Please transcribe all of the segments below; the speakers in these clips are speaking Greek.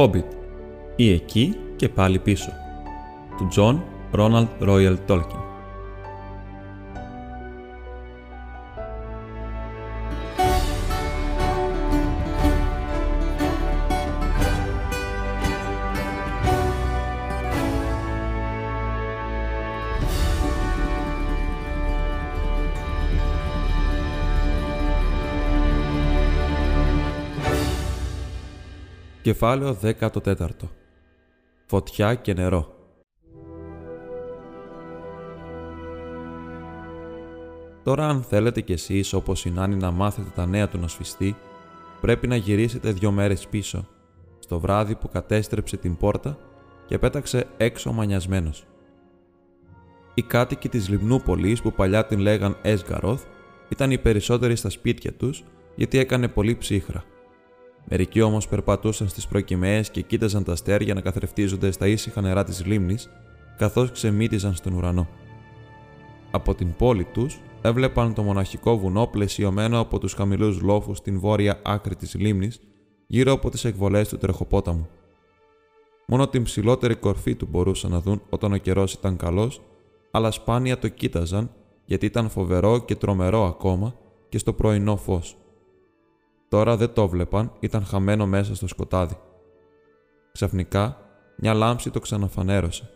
Hobbit ή εκεί και πάλι πίσω του John Ronald Royal Tolkien. Κεφάλαιο 14 Φωτιά και νερό. Τώρα αν θέλετε κι εσείς όπως η Νάνη να μάθετε τα νέα του να σφιστεί, πρέπει να γυρίσετε δυο μέρες πίσω, στο βράδυ που κατέστρεψε την πόρτα και πέταξε έξω μανιασμένος. Οι κάτοικοι της Λιμνούπολης που παλιά την λέγαν Έσγαροθ ήταν οι περισσότεροι στα σπίτια τους γιατί έκανε πολύ ψύχρα Μερικοί όμως περπατούσαν στις προκυμαίες και κοίταζαν τα αστέρια να καθρεφτίζονται στα ήσυχα νερά της λίμνης, καθώς ξεμύτιζαν στον ουρανό. Από την πόλη τους έβλεπαν το μοναχικό βουνό πλαισιωμένο από τους χαμηλούς λόφους στην βόρεια άκρη της λίμνης, γύρω από τις εκβολές του τρεχοπόταμου. Μόνο την ψηλότερη κορφή του μπορούσαν να δουν όταν ο καιρός ήταν καλός, αλλά σπάνια το κοίταζαν γιατί ήταν φοβερό και τρομερό ακόμα και στο πρωινό φως. Τώρα δεν το βλέπαν, ήταν χαμένο μέσα στο σκοτάδι. Ξαφνικά, μια λάμψη το ξαναφανέρωσε.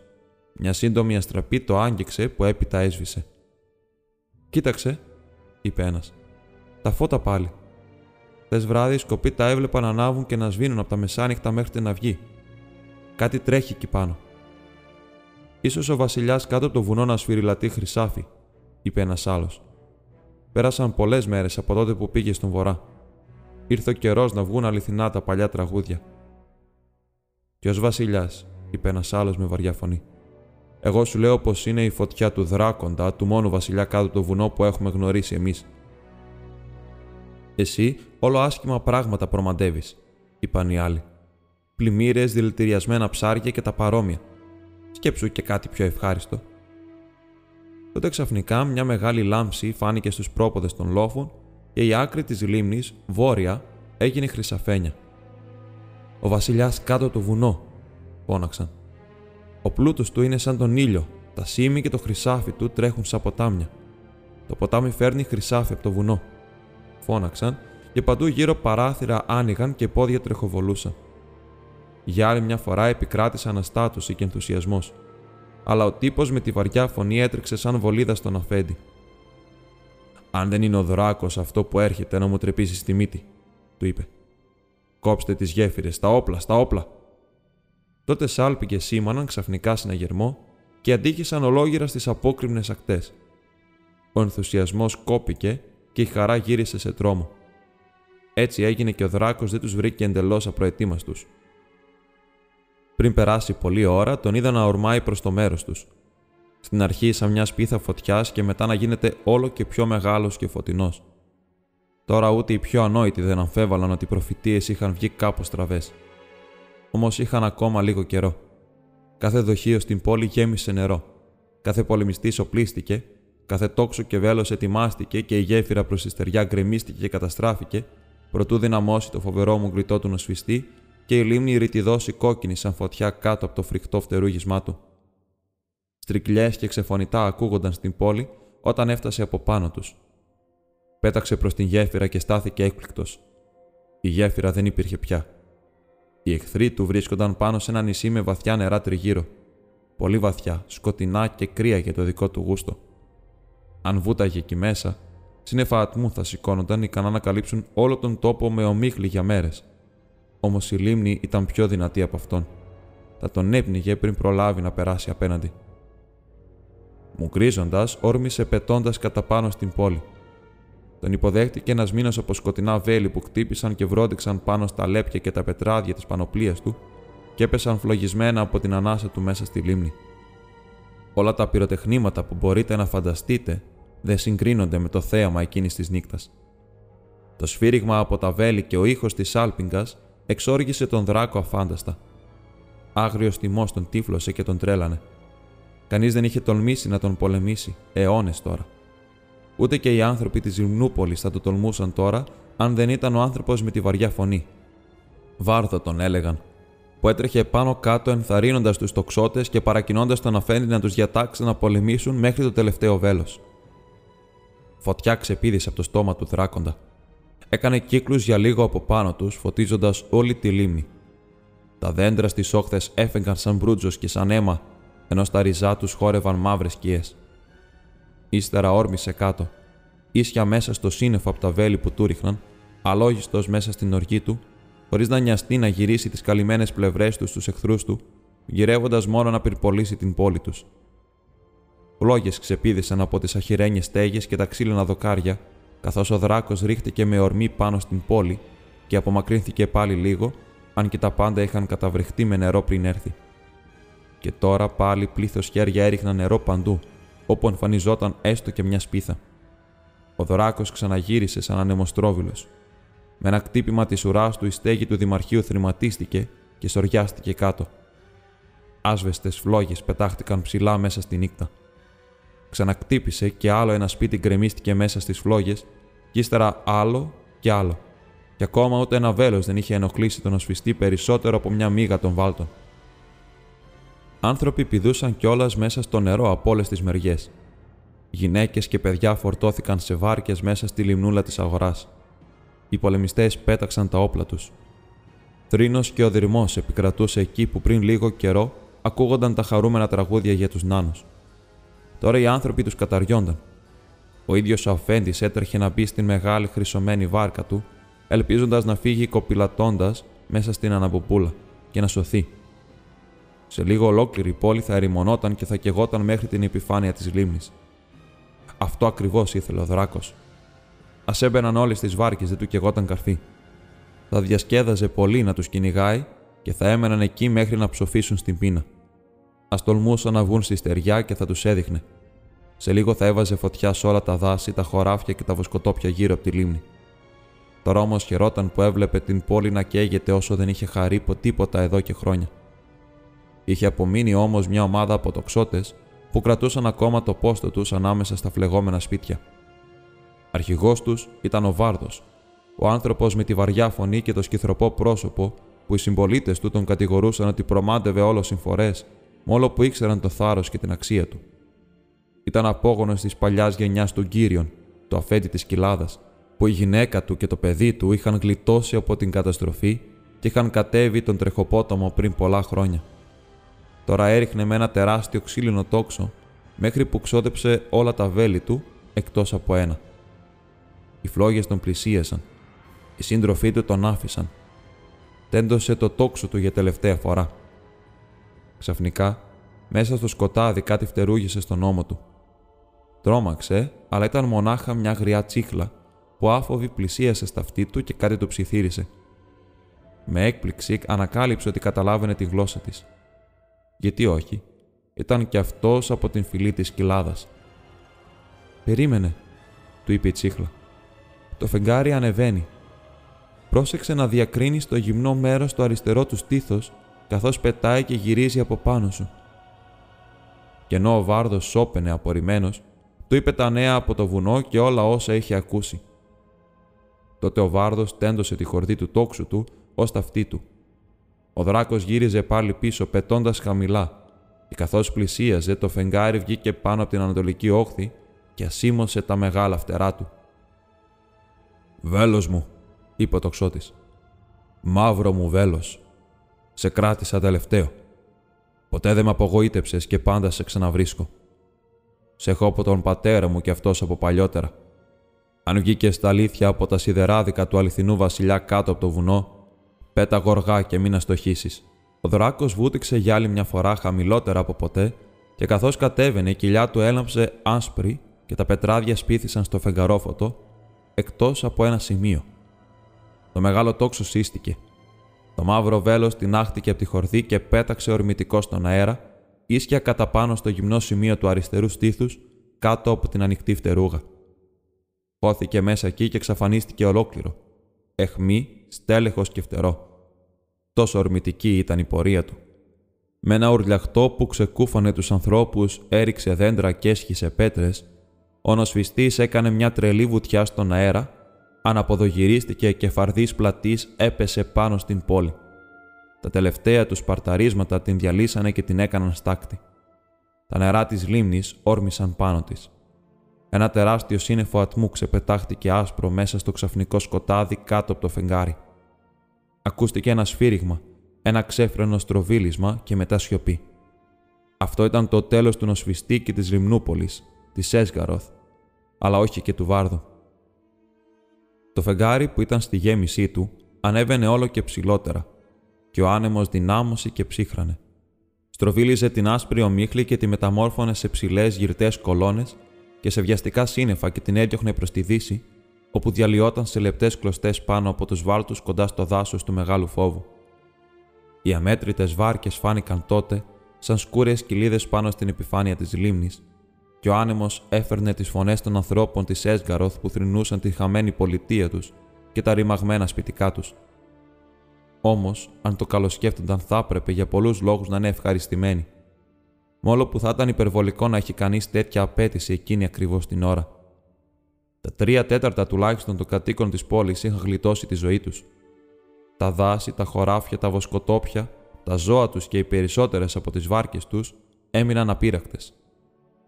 Μια σύντομη αστραπή το άγγιξε που έπειτα έσβησε. Κοίταξε, είπε ένας. Τα φώτα πάλι. Θε βράδυ οι σκοποί τα έβλεπαν να ανάβουν και να σβήνουν από τα μεσάνυχτα μέχρι την αυγή. Κάτι τρέχει εκεί πάνω. σω ο βασιλιάς κάτω από το βουνό να σφυριλατεί χρυσάφι, είπε ένας άλλος. Πέρασαν πολλές μέρες από τότε που πήγε στον βορρά. Ήρθε ο καιρός να βγουν αληθινά τα παλιά τραγούδια. Ποιο βασιλιάς, είπε ένας άλλος με βαριά φωνή. Εγώ σου λέω πως είναι η φωτιά του δράκοντα, του μόνου βασιλιά κάτω το βουνό που έχουμε γνωρίσει εμείς. Εσύ όλο άσχημα πράγματα προμαντεύεις, είπαν οι άλλοι. Πλημμύρες, δηλητηριασμένα ψάρια και τα παρόμοια. Σκέψου και κάτι πιο ευχάριστο. Τότε ξαφνικά μια μεγάλη λάμψη φάνηκε στους πρόποδες των λόφων και η άκρη της λίμνης, βόρεια, έγινε χρυσαφένια. Ο βασιλιάς κάτω το βουνό, φώναξαν. Ο πλούτος του είναι σαν τον ήλιο, τα σήμη και το χρυσάφι του τρέχουν σαν ποτάμια. Το ποτάμι φέρνει χρυσάφι από το βουνό. Φώναξαν και παντού γύρω παράθυρα άνοιγαν και πόδια τρεχοβολούσαν. Για άλλη μια φορά επικράτησε αναστάτωση και ενθουσιασμός. Αλλά ο τύπος με τη βαριά φωνή έτρεξε σαν βολίδα στον αφέντη. Αν δεν είναι ο δράκος αυτό που έρχεται να μου τρεπήσει στη μύτη, του είπε. Κόψτε τις γέφυρες, τα όπλα, στα όπλα. Τότε σάλπι και σήμαναν ξαφνικά συναγερμό και αντίχησαν ολόγυρα στις απόκριμνες ακτές. Ο ενθουσιασμός κόπηκε και η χαρά γύρισε σε τρόμο. Έτσι έγινε και ο δράκος δεν τους βρήκε εντελώς απροετοίμαστους. Πριν περάσει πολλή ώρα, τον είδα να ορμάει προς το μέρος τους στην αρχή σαν μια σπίθα φωτιάς και μετά να γίνεται όλο και πιο μεγάλος και φωτεινός. Τώρα ούτε οι πιο ανόητοι δεν αμφέβαλαν ότι οι προφητείες είχαν βγει κάπως στραβέ. Όμως είχαν ακόμα λίγο καιρό. Κάθε δοχείο στην πόλη γέμισε νερό. Κάθε πολεμιστής οπλίστηκε, κάθε τόξο και βέλος ετοιμάστηκε και η γέφυρα προς τη στεριά γκρεμίστηκε και καταστράφηκε, προτού δυναμώσει το φοβερό μου γκριτό του νοσφιστή και η λίμνη ρητιδώσει κόκκινη σαν φωτιά κάτω από το φρικτό φτερούγισμά του. Στρικλιές και ξεφωνητά ακούγονταν στην πόλη όταν έφτασε από πάνω τους. Πέταξε προς την γέφυρα και στάθηκε έκπληκτος. Η γέφυρα δεν υπήρχε πια. Οι εχθροί του βρίσκονταν πάνω σε ένα νησί με βαθιά νερά τριγύρω. Πολύ βαθιά, σκοτεινά και κρύα για το δικό του γούστο. Αν βούταγε εκεί μέσα, σύννεφα ατμού θα σηκώνονταν ικανά να καλύψουν όλο τον τόπο με ομίχλη για μέρες. Όμως η λίμνη ήταν πιο δυνατή από αυτόν. Θα τον έπνιγε πριν προλάβει να περάσει απέναντι. Μου κρίζοντα, όρμησε πετώντας κατά πάνω στην πόλη. Τον υποδέχτηκε ένας μήνας από σκοτεινά βέλη που χτύπησαν και βρόντιξαν πάνω στα λέπια και τα πετράδια της πανοπλίας του και έπεσαν φλογισμένα από την ανάσα του μέσα στη λίμνη. Όλα τα πυροτεχνήματα που μπορείτε να φανταστείτε δεν συγκρίνονται με το θέαμα εκείνης της νύχτα. Το σφύριγμα από τα βέλη και ο ήχος της άλπιγγα εξόργησε τον δράκο αφάνταστα. Άγριος τιμός τον τύφλωσε και τον τρέλανε. Κανείς δεν είχε τολμήσει να τον πολεμήσει, αιώνες τώρα. Ούτε και οι άνθρωποι της Λιμνούπολη θα το τολμούσαν τώρα, αν δεν ήταν ο άνθρωπος με τη βαριά φωνή. Βάρδο τον έλεγαν. που έτρεχε πάνω κάτω ενθαρρύνοντας τους τοξότες και παρακινώντας τον αφέντη να τους διατάξει να πολεμήσουν μέχρι το τελευταίο βέλος. Φωτιά ξεπίδησε από το στόμα του δράκοντα. Έκανε κύκλους για λίγο από πάνω τους, φωτίζοντας όλη τη λίμνη. Τα δέντρα στις όχθες έφεγγαν σαν μπρούτζος και σαν αίμα, ενώ στα ριζά τους χόρευαν μαύρες σκιές. Ύστερα όρμησε κάτω, ίσια μέσα στο σύννεφο από τα βέλη που του ρίχναν, αλόγιστος μέσα στην οργή του, χωρίς να νοιαστεί να γυρίσει τις καλυμμένες πλευρές τους στους εχθρούς του, γυρεύοντας μόνο να πυρπολίσει την πόλη τους. Φλόγε ξεπίδησαν από τις αχυρένιες στέγες και τα ξύλινα δοκάρια, καθώς ο δράκος ρίχτηκε με ορμή πάνω στην πόλη και απομακρύνθηκε πάλι λίγο, αν και τα πάντα είχαν καταβρεχτεί με νερό πριν έρθει. Και τώρα πάλι πλήθος χέρια έριχναν νερό παντού, όπου εμφανιζόταν έστω και μια σπίθα. Ο δράκο ξαναγύρισε σαν ανεμοστρόβιλος. Με ένα κτύπημα της ουράς του η στέγη του Δημαρχείου θρηματίστηκε και σοριάστηκε κάτω. Άσβεστες φλόγες πετάχτηκαν ψηλά μέσα στη νύχτα. Ξανακτύπησε και άλλο ένα σπίτι γκρεμίστηκε μέσα στις φλόγες, και ύστερα άλλο και άλλο. Και ακόμα ούτε ένα βέλος δεν είχε ενοχλήσει τον οσφιστή περισσότερο από μια μίγα των βάλτων. Άνθρωποι πηδούσαν κιόλας μέσα στο νερό από όλες τις μεριές. Γυναίκες και παιδιά φορτώθηκαν σε βάρκες μέσα στη λιμνούλα της αγοράς. Οι πολεμιστές πέταξαν τα όπλα τους. Θρήνο και ο δρυμός επικρατούσε εκεί που πριν λίγο καιρό ακούγονταν τα χαρούμενα τραγούδια για τους νάνους. Τώρα οι άνθρωποι τους καταριόνταν. Ο ίδιος ο αφέντης έτρεχε να μπει στην μεγάλη χρυσωμένη βάρκα του, ελπίζοντας να φύγει κοπηλατώντας μέσα στην αναπουπούλα και να σωθεί. Σε λίγο ολόκληρη η πόλη θα ερημονόταν και θα κεγόταν μέχρι την επιφάνεια της λίμνης. Αυτό ακριβώς ήθελε ο Δράκος. Α έμπαιναν όλοι στι βάρκες, δεν του κεγόταν καρφί. Θα διασκέδαζε πολύ να τους κυνηγάει και θα έμεναν εκεί μέχρι να ψοφήσουν στην πείνα. Α τολμούσαν να βγουν στη στεριά και θα τους έδειχνε. Σε λίγο θα έβαζε φωτιά σε όλα τα δάση, τα χωράφια και τα βοσκοτόπια γύρω από τη λίμνη. Τώρα όμως χαιρόταν που έβλεπε την πόλη να καίγεται όσο δεν είχε χαρεί τίποτα εδώ και χρόνια. Είχε απομείνει όμως μια ομάδα από τοξότε που κρατούσαν ακόμα το πόστο τους ανάμεσα στα φλεγόμενα σπίτια. Αρχηγός τους ήταν ο Βάρδος, ο άνθρωπος με τη βαριά φωνή και το σκυθροπό πρόσωπο που οι συμπολίτες του τον κατηγορούσαν ότι προμάντευε όλο συμφορές, μόνο που ήξεραν το θάρρος και την αξία του. Ήταν απόγονος της παλιάς γενιάς των κύριων, το αφέντη της κοιλάδας, που η γυναίκα του και το παιδί του είχαν γλιτώσει από την καταστροφή και είχαν κατέβει τον τρεχοπόταμο πριν πολλά χρόνια. Τώρα έριχνε με ένα τεράστιο ξύλινο τόξο μέχρι που ξόδεψε όλα τα βέλη του εκτός από ένα. Οι φλόγες τον πλησίασαν. Οι σύντροφοί του τον άφησαν. Τέντωσε το τόξο του για τελευταία φορά. Ξαφνικά, μέσα στο σκοτάδι κάτι φτερούγησε στον ώμο του. Τρώμαξε, αλλά ήταν μονάχα μια γριά τσίχλα που άφοβη πλησίασε στα αυτή του και κάτι του ψιθύρισε. Με έκπληξη ανακάλυψε ότι καταλάβαινε τη γλώσσα της. Γιατί όχι, ήταν κι αυτός από την φυλή της κοιλάδας. «Περίμενε», του είπε η τσίχλα. «Το φεγγάρι ανεβαίνει. Πρόσεξε να διακρίνεις το γυμνό μέρος στο αριστερό του στήθος, καθώς πετάει και γυρίζει από πάνω σου». Και ενώ ο Βάρδος σώπαινε απορριμμένος, του είπε τα νέα από το βουνό και όλα όσα είχε ακούσει. Τότε ο Βάρδος τέντωσε τη χορδή του τόξου του ως ταυτή του ο δράκος γύριζε πάλι πίσω, πετώντας χαμηλά, και καθώς πλησίαζε, το φεγγάρι βγήκε πάνω από την ανατολική όχθη και ασήμωσε τα μεγάλα φτερά του. Βέλος μου, είπε ο τοξότης. Μαύρο μου βέλος. Σε κράτησα τελευταίο. Ποτέ δεν με απογοήτεψες και πάντα σε ξαναβρίσκω. Σε έχω από τον πατέρα μου και αυτός από παλιότερα. Αν βγήκες στα αλήθεια από τα σιδεράδικα του αληθινού βασιλιά κάτω από το βουνό, Πέτα γοργά και μην αστοχήσεις. Ο δράκο βούτυξε για άλλη μια φορά χαμηλότερα από ποτέ και καθώς κατέβαινε η κοιλιά του έλαμψε άσπρη και τα πετράδια σπίθησαν στο φεγγαρόφωτο, εκτός από ένα σημείο. Το μεγάλο τόξο σύστηκε. Το μαύρο βέλος τεινάχτηκε από τη χορδή και πέταξε ορμητικό στον αέρα, ίσια κατά πάνω στο γυμνό σημείο του αριστερού στήθους, κάτω από την ανοιχτή φτερούγα. Χώθηκε μέσα εκεί και εξαφανίστηκε ολόκληρο. Εχμή, στέλεχος και φτερό. Τόσο ορμητική ήταν η πορεία του. Με ένα ουρλιαχτό που ξεκούφανε τους ανθρώπους, έριξε δέντρα και έσχισε πέτρες, ο νοσφιστής έκανε μια τρελή βουτιά στον αέρα, αναποδογυρίστηκε και φαρδής πλατής έπεσε πάνω στην πόλη. Τα τελευταία τους παρταρίσματα την διαλύσανε και την έκαναν στάκτη. Τα νερά της λίμνης όρμησαν πάνω της. Ένα τεράστιο σύννεφο ατμού ξεπετάχτηκε άσπρο μέσα στο ξαφνικό σκοτάδι κάτω από το φεγγάρι. Ακούστηκε ένα σφύριγμα, ένα ξέφρενο στροβίλισμα και μετά σιωπή. Αυτό ήταν το τέλος του νοσφιστή και της Λιμνούπολης, της Έσγαροθ, αλλά όχι και του Βάρδου. Το φεγγάρι που ήταν στη γέμισή του ανέβαινε όλο και ψηλότερα, και ο άνεμος δυνάμωσε και ψύχρανε. Στροβίλιζε την άσπρη ομίχλη και τη μεταμόρφωνε σε ψηλές γυρτές κολόνες και σε βιαστικά σύννεφα και την έδιωχνε προς τη δύση, όπου διαλυόταν σε λεπτές κλωστές πάνω από τους βάλτους κοντά στο δάσος του μεγάλου φόβου. Οι αμέτρητες βάρκες φάνηκαν τότε σαν σκούρες κοιλίδε πάνω στην επιφάνεια της λίμνης, και ο άνεμος έφερνε τις φωνές των ανθρώπων της Έσγαροθ που θρυνούσαν τη χαμένη πολιτεία τους και τα ρημαγμένα σπιτικά τους. Όμως, αν το καλοσκέφτονταν, θα έπρεπε για πολλούς λόγους να είναι ευχαριστημένοι. Μόλο που θα ήταν υπερβολικό να έχει κανείς τέτοια απέτηση εκείνη ακριβώς την ώρα. Τα τρία τέταρτα τουλάχιστον των κατοίκων της πόλης είχαν γλιτώσει τη ζωή τους. Τα δάση, τα χωράφια, τα βοσκοτόπια, τα ζώα τους και οι περισσότερες από τις βάρκες τους έμειναν απείρακτες.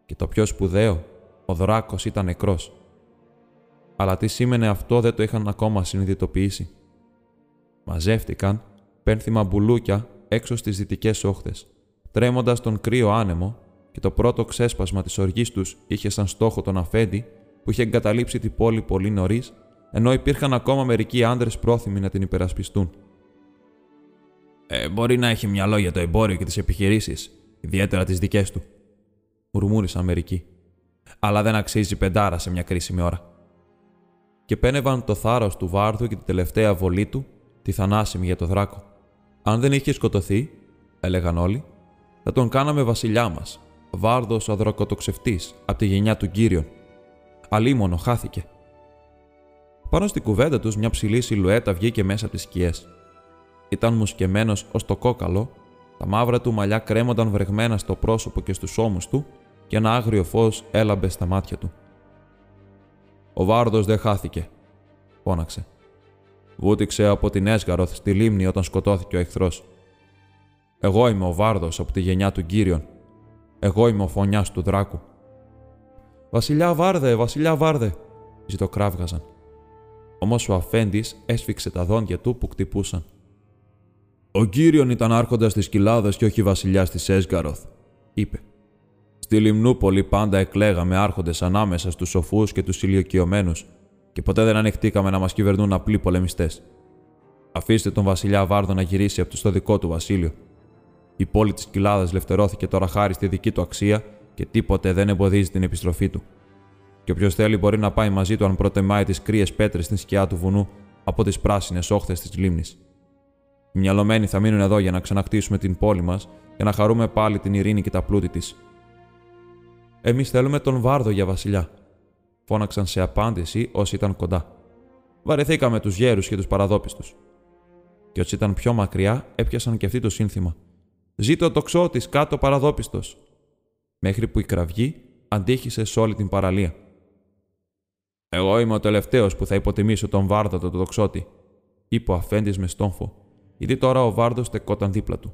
Και το πιο σπουδαίο, ο δράκος ήταν νεκρός. Αλλά τι σήμαινε αυτό δεν το είχαν ακόμα συνειδητοποιήσει. Μαζεύτηκαν πένθυμα μπουλούκια έξω στις δυτικές όχθες, τρέμοντας τον κρύο άνεμο, και το πρώτο ξέσπασμα της οργής τους είχε σαν στόχο τον Αφέντη που είχε εγκαταλείψει την πόλη πολύ νωρίς, ενώ υπήρχαν ακόμα μερικοί άντρες πρόθυμοι να την υπερασπιστούν. Ε, μπορεί να έχει μυαλό για το εμπόριο και τις επιχειρήσεις, ιδιαίτερα τις δικές του, μουρμούρισαν μερικοί. Αλλά δεν αξίζει πεντάρα σε μια κρίσιμη ώρα. Και πένευαν το θάρρος του Βάρδου και την τελευταία βολή του, τη θανάσιμη για το δράκο. Αν δεν είχε σκοτωθεί, έλεγαν όλοι, θα τον κάναμε βασιλιά μας, Βάρδος ο δρακοτοξευτή, από τη γενιά του Κύριων. Αλίμονο χάθηκε. Πάνω στην κουβέντα τους, μια ψηλή σιλουέτα βγήκε μέσα από τις σκιές. Ήταν μουσκεμένος ως το κόκαλο, τα μαύρα του μαλλιά κρέμονταν βρεγμένα στο πρόσωπο και στους ώμους του και ένα άγριο φως έλαμπε στα μάτια του. Ο Βάρδος δεν χάθηκε, φώναξε. Βούτυξε από την Έσγαροθ στη λίμνη όταν σκοτώθηκε ο εχθρός. Εγώ είμαι ο Βάρδος από τη γενιά του Κύριων. Εγώ είμαι ο φωνιάς του δράκου. Βασιλιά Βάρδε, Βασιλιά Βάρδε, ζητοκράβγαζαν. Όμως ο αφέντης έσφιξε τα δόντια του που κτυπούσαν. Ο Κύριον ήταν άρχοντας της κοιλάδας και όχι βασιλιάς της Έσγαροθ, είπε. Στη Λιμνούπολη πάντα εκλέγαμε άρχοντες ανάμεσα στους σοφούς και τους ηλικιωμένους, και ποτέ δεν ανεχτήκαμε να μας κυβερνούν απλοί πολεμιστές. Αφήστε τον βασιλιά Βάρδο να γυρίσει από το στο δικό του βασίλειο. Η πόλη της κοιλάδας λευτερώθηκε τώρα χάρη στη δική του αξία και τίποτε δεν εμποδίζει την επιστροφή του. Και όποιος θέλει μπορεί να πάει μαζί του αν προτεμάει τις κρύες πέτρες στην σκιά του βουνού από τις πράσινες όχθες της λίμνης. Οι μυαλωμένοι θα μείνουν εδώ για να ξανακτήσουμε την πόλη μας και να χαρούμε πάλι την ειρήνη και τα πλούτη της. Εμείς θέλουμε τον Βάρδο για βασιλιά, φώναξαν σε απάντηση όσοι ήταν κοντά. Βαρεθήκαμε τους γέρους και τους παραδόπιστους. Και όσοι ήταν πιο μακριά έπιασαν και αυτοί το σύνθημα. Ζήτω το ξώτη κάτω παραδόπιστος. Μέχρι που η κραυγή αντίχησε σε όλη την παραλία. Εγώ είμαι ο τελευταίος που θα υποτιμήσω τον Βάρδο το τοξότη, είπε ο αφέντης με στόμφο, γιατί τώρα ο Βάρδος στεκόταν δίπλα του.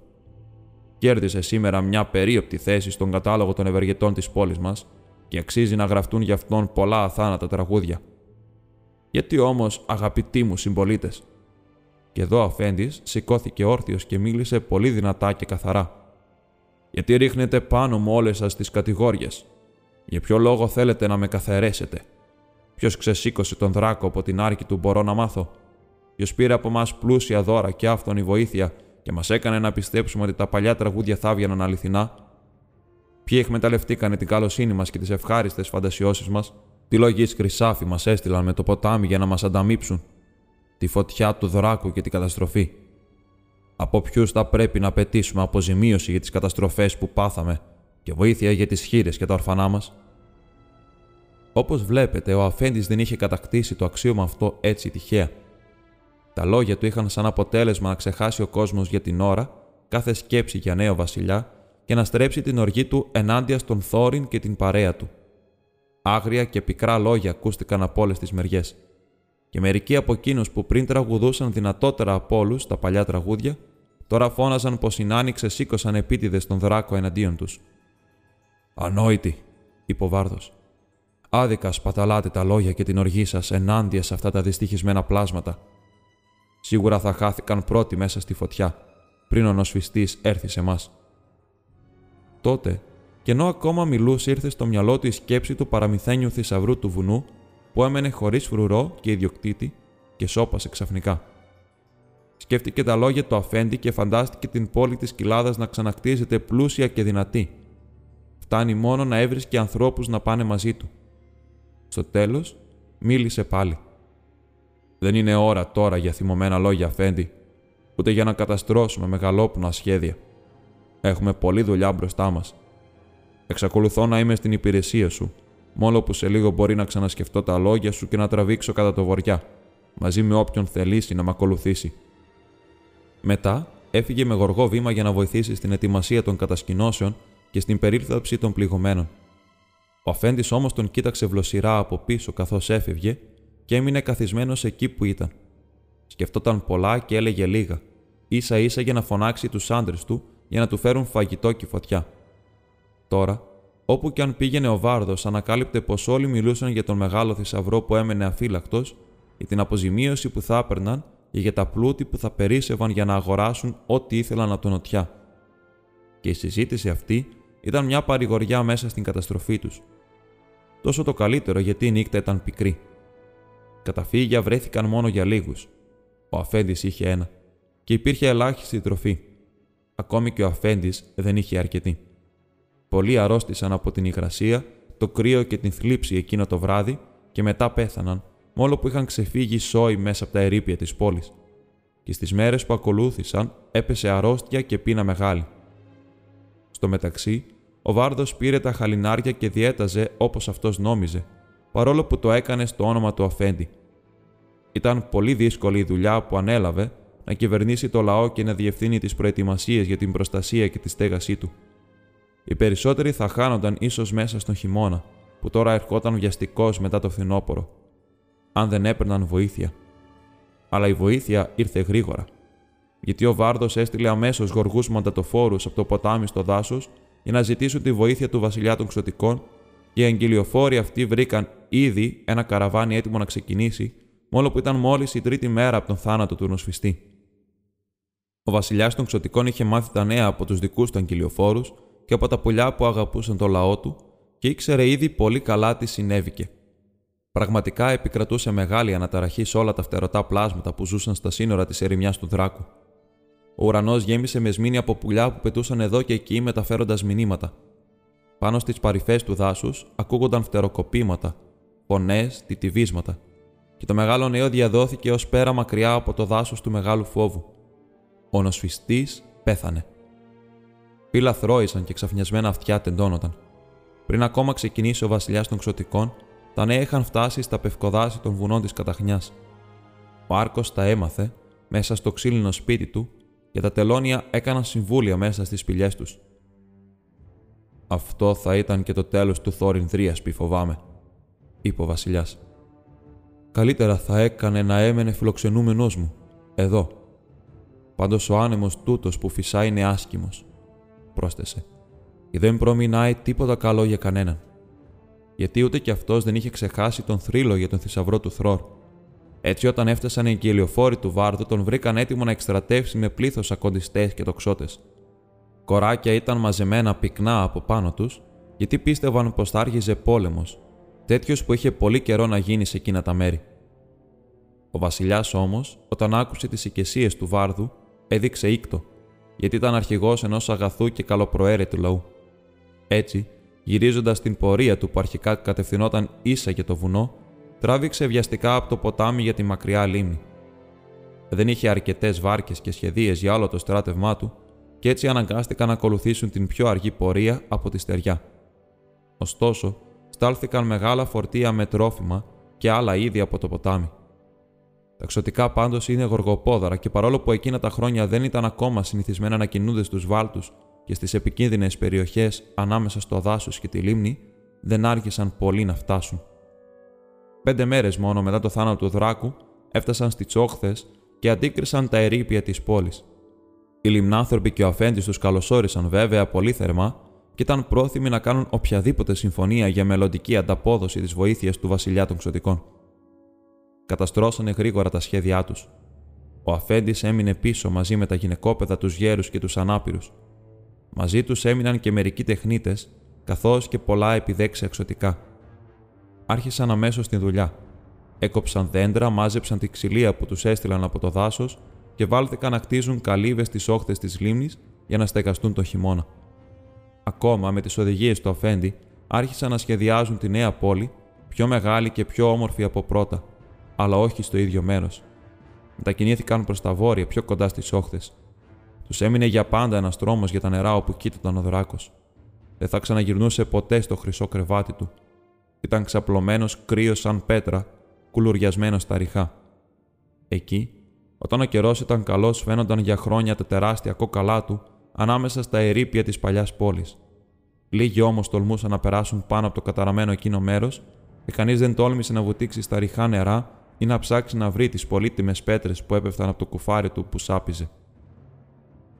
Κέρδισε σήμερα μια περίοπτη θέση στον κατάλογο των ευεργετών της πόλης μας και αξίζει να γραφτούν για αυτόν πολλά αθάνατα τραγούδια. Γιατί όμως, αγαπητοί μου συμπολίτες, και εδώ ο Αφέντης σηκώθηκε όρθιος και μίλησε πολύ δυνατά και καθαρά. Γιατί ρίχνετε πάνω μου όλες σας τις κατηγόριες; Για ποιο λόγο θέλετε να με καθαρέσετε; Ποιος ξεσήκωσε τον δράκο από την άρκη του, μπορώ να μάθω; Ποιος πήρε από εμά πλούσια δώρα και άφθονη βοήθεια και μας έκανε να πιστέψουμε ότι τα παλιά τραγούδια θα έβγαιναν αληθινά; Ποιοι εκμεταλλευτήκανε την καλοσύνη μας και τις ευχάριστες φαντασιώσεις μας, τι λογής χρυσάφι μας έστειλαν με το ποτάμι για να μας ανταμείψουν, τη φωτιά του δράκου και την καταστροφή. Από ποιους θα πρέπει να απαιτήσουμε αποζημίωση για τις καταστροφές που πάθαμε και βοήθεια για τις χείρες και τα ορφανά μας; Όπως βλέπετε, ο Αφέντης δεν είχε κατακτήσει το αξίωμα αυτό έτσι τυχαία. Τα λόγια του είχαν σαν αποτέλεσμα να ξεχάσει ο κόσμος για την ώρα κάθε σκέψη για νέο βασιλιά και να στρέψει την οργή του ενάντια στον Θόριν και την παρέα του. Άγρια και πικρά λόγια ακούστηκαν από όλες τις μεριές. Και μερικοί από εκείνους που πριν τραγουδούσαν δυνατότερα από όλους τα παλιά τραγούδια, Τώρα φώναζαν πως οι νάνοι ξεσήκωσαν επίτηδες τον δράκο εναντίον τους. Ανόητη, είπε ο Βάρδος. Άδικα σπαταλάτε τα λόγια και την οργή σας ενάντια σε αυτά τα δυστυχισμένα πλάσματα. Σίγουρα θα χάθηκαν πρώτοι μέσα στη φωτιά, πριν ο νοσφιστής έρθει σε εμά. Τότε, και ενώ ακόμα μιλούσε, ήρθε στο μυαλό του η σκέψη του παραμυθένιου θησαυρού του βουνού που έμενε χωρίς φρουρό και ιδιοκτήτη και σώπασε ξαφνικά. Σκέφτηκε τα λόγια του αφέντη και φαντάστηκε την πόλη της κοιλάδας να ξανακτίζεται πλούσια και δυνατή. Φτάνει μόνο να έβρισκε ανθρώπους να πάνε μαζί του. Στο τέλος, μίλησε πάλι. Δεν είναι ώρα τώρα για θυμωμένα λόγια, αφέντη, ούτε για να καταστρώσουμε μεγαλόπνοα σχέδια. Έχουμε πολλή δουλειά μπροστά μας. Εξακολουθώ να είμαι στην υπηρεσία σου, μόνο που σε λίγο μπορεί να ξανασκεφτώ τα λόγια σου και να τραβήξω κατά το βοριά, μαζί με όποιον θελήσει να με ακολουθήσει. Μετά έφυγε με γοργό βήμα για να βοηθήσει στην ετοιμασία των κατασκηνώσεων και στην περίληψη των πληγωμένων. Ο αφέντης όμως τον κοίταξε βλοσιρά από πίσω καθώς έφευγε και έμεινε καθισμένος εκεί που ήταν. Σκεφτόταν πολλά και έλεγε λίγα, ίσα ίσα για να φωνάξει τους άντρες του για να του φέρουν φαγητό και φωτιά. Τώρα, όπου και αν πήγαινε ο Βάρδος, ανακάλυπτε πως όλοι μιλούσαν για τον μεγάλο θησαυρό που έμενε αφύλακτος, για την αποζημίωση που θα έπαιρναν και για τα πλούτη που θα περίσευαν για να αγοράσουν ό,τι ήθελαν από τον νοτιά. Και η συζήτηση αυτή ήταν μια παρηγοριά μέσα στην καταστροφή τους. Τόσο το καλύτερο γιατί η νύχτα ήταν πικρή. Καταφύγια βρέθηκαν μόνο για λίγους. Ο Αφέντης είχε ένα, και υπήρχε ελάχιστη τροφή. Ακόμη και ο Αφέντης δεν είχε αρκετή. Πολλοί αρρώστησαν από την υγρασία, το κρύο και την θλίψη εκείνο το βράδυ και μετά πέθαναν, μόνο που είχαν ξεφύγει σόι μέσα από τα ερήπια της πόλης. Και στις μέρες που ακολούθησαν έπεσε αρρώστια και πείνα μεγάλη. Στο μεταξύ, ο Βάρδος πήρε τα χαλινάρια και διέταζε όπως αυτός νόμιζε, παρόλο που το έκανε στο όνομα του Αφέντη. Ήταν πολύ δύσκολη η δουλειά που ανέλαβε να κυβερνήσει το λαό και να διευθύνει τις προετοιμασίες για την προστασία και τη στέγασή του. Οι περισσότεροι θα χάνονταν ίσως μέσα στον χειμώνα, που τώρα ερχόταν βιαστικός μετά το φθινόπωρο, αν δεν έπαιρναν βοήθεια. Αλλά η βοήθεια ήρθε γρήγορα, γιατί ο Βάρδος έστειλε αμέσως γοργούς μαντατοφόρους από το ποτάμι στο δάσος για να ζητήσουν τη βοήθεια του βασιλιά των Ξωτικών, και οι αγγελιοφόροι αυτοί βρήκαν ήδη ένα καραβάνι έτοιμο να ξεκινήσει, μόνο που ήταν μόλις η τρίτη μέρα από τον θάνατο του νοσφιστή. Ο βασιλιάς των Ξωτικών είχε μάθει τα νέα από τους δικούς του αγγελιοφόρους και από τα πουλιά που αγαπούσαν το λαό του και ήξερε ήδη πολύ καλά τι συνέβηκε. Πραγματικά επικρατούσε μεγάλη αναταραχή σε όλα τα φτερωτά πλάσματα που ζούσαν στα σύνορα της ερημιάς του Δράκου. Ο ουρανός γέμισε με σμήνη από πουλιά που πετούσαν εδώ και εκεί μεταφέροντας μηνύματα. Πάνω στις παρυφές του δάσους ακούγονταν φτεροκοπήματα, φωνές, τιτιβίσματα, και το μεγάλο νέο διαδόθηκε ως πέρα μακριά από το δάσος του μεγάλου φόβου. Ο νοσφιστής πέθανε. Πύλα θρόησαν και ξαφνιασμένα αυτιά τεντώνονταν. Πριν ακόμα ξεκινήσει ο βασιλιάς των Ξωτικών, τα νέα είχαν φτάσει στα πευκοδάση των βουνών της Καταχνιάς. Ο Άρκος τα έμαθε μέσα στο ξύλινο σπίτι του και τα τελώνια έκαναν συμβούλια μέσα στις σπηλιές τους. Αυτό θα ήταν και το τέλος του Θόριν Δρία, φοβάμαι, είπε ο Βασιλιάς. Καλύτερα θα έκανε να έμενε φιλοξενούμενός μου, εδώ. Πάντως ο άνεμος τούτος που φυσάει είναι άσχημο πρόσθεσε. Και δεν προμηνάει τίποτα καλό για κανέναν. Γιατί ούτε κι αυτός δεν είχε ξεχάσει τον θρύλο για τον θησαυρό του Θρόρ. Έτσι, όταν έφτασαν οι κυελιοφόροι του Βάρδου, τον βρήκαν έτοιμο να εκστρατεύσει με πλήθος ακοντιστές και τοξότες. Κοράκια ήταν μαζεμένα πυκνά από πάνω τους, γιατί πίστευαν πως θα άρχιζε πόλεμος, τέτοιος που είχε πολύ καιρό να γίνει σε εκείνα τα μέρη. Ο βασιλιάς όμως, όταν άκουσε τις οικεσίες του Βάρδου, έδειξε ήκτο γιατί ήταν αρχηγός ενός αγαθού και καλοπροαίρετου λαού. Έτσι, γυρίζοντας την πορεία του που αρχικά κατευθυνόταν ίσα για το βουνό, τράβηξε βιαστικά από το ποτάμι για τη μακριά λίμνη. Δεν είχε αρκετές βάρκες και σχεδίες για όλο το στράτευμά του, και έτσι αναγκάστηκαν να ακολουθήσουν την πιο αργή πορεία από τη στεριά. Ωστόσο, στάλθηκαν μεγάλα φορτία με τρόφιμα και άλλα είδη από το ποτάμι. Τα εξωτικά πάντως είναι γοργοπόδαρα και παρόλο που εκείνα τα χρόνια δεν ήταν ακόμα συνηθισμένα να κινούνται στους βάλτους και στις επικίνδυνες περιοχές ανάμεσα στο δάσος και τη λίμνη, δεν άρχισαν πολύ να φτάσουν. Πέντε μέρες μόνο μετά το θάνατο του Δράκου έφτασαν στις όχθες και αντίκρισαν τα ερήπια της πόλης. Οι λιμνάνθρωποι και ο αφέντης τους καλωσόρισαν βέβαια πολύ θερμά και ήταν πρόθυμοι να κάνουν οποιαδήποτε συμφωνία για μελλοντική ανταπόδοση της βοήθειας του βασιλιά των ξωτικών. Καταστρώσανε γρήγορα τα σχέδιά τους. Ο αφέντης έμεινε πίσω μαζί με τα γυναικόπαιδα, τους γέρους και τους ανάπηρους. Μαζί τους έμειναν και μερικοί τεχνίτες, καθώς και πολλά επιδέξια εξωτικά. Άρχισαν αμέσως τη δουλειά. Έκοψαν δέντρα, μάζεψαν τη ξυλία που τους έστειλαν από το δάσος και βάλθηκαν να κτίζουν καλύβες στις όχθες της λίμνης για να στεγαστούν το χειμώνα. Ακόμα με τις οδηγίες του Αφέντη, άρχισαν να σχεδιάζουν τη νέα πόλη, πιο μεγάλη και πιο όμορφη από πρώτα, αλλά όχι στο ίδιο μέρος. Μετακινήθηκαν προς τα βόρεια, πιο κοντά στις όχθες. Τους έμεινε για πάντα ένας δρόμο για τα νερά όπου κοίταταν ο δράκο. Δεν θα ξαναγυρνούσε ποτέ στο χρυσό κρεβάτι του. Ήταν ξαπλωμένος κρύος σαν πέτρα, κουλουριασμένος στα ριχά. Εκεί, όταν ο καιρός ήταν καλός, φαίνονταν για χρόνια τα τεράστια κόκαλά του ανάμεσα στα ερήπια της παλιάς πόλης. Λίγοι όμως τολμούσαν να περάσουν πάνω από το καταραμένο εκείνο μέρος και κανείς δεν τόλμησε να βουτήξει στα ριχά νερά ή να ψάξει να βρει τις πολύτιμες πέτρες που έπεφταν από το κουφάρι του που σάπιζε.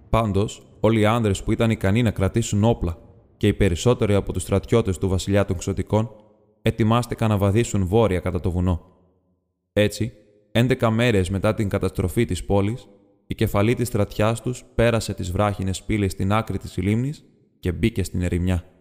Πάντως, όλοι οι άνδρες που ήταν ικανοί να κρατήσουν όπλα και οι περισσότεροι από τους στρατιώτες του βασιλιά των Ξωτικών ετοιμάστηκαν να βαδίσουν βόρεια κατά το βουνό. Έτσι, 11 μέρες μετά την καταστροφή της πόλης, η κεφαλή της στρατιάς τους πέρασε τις βράχινες πύλες στην άκρη της λίμνης και μπήκε στην ερημιά.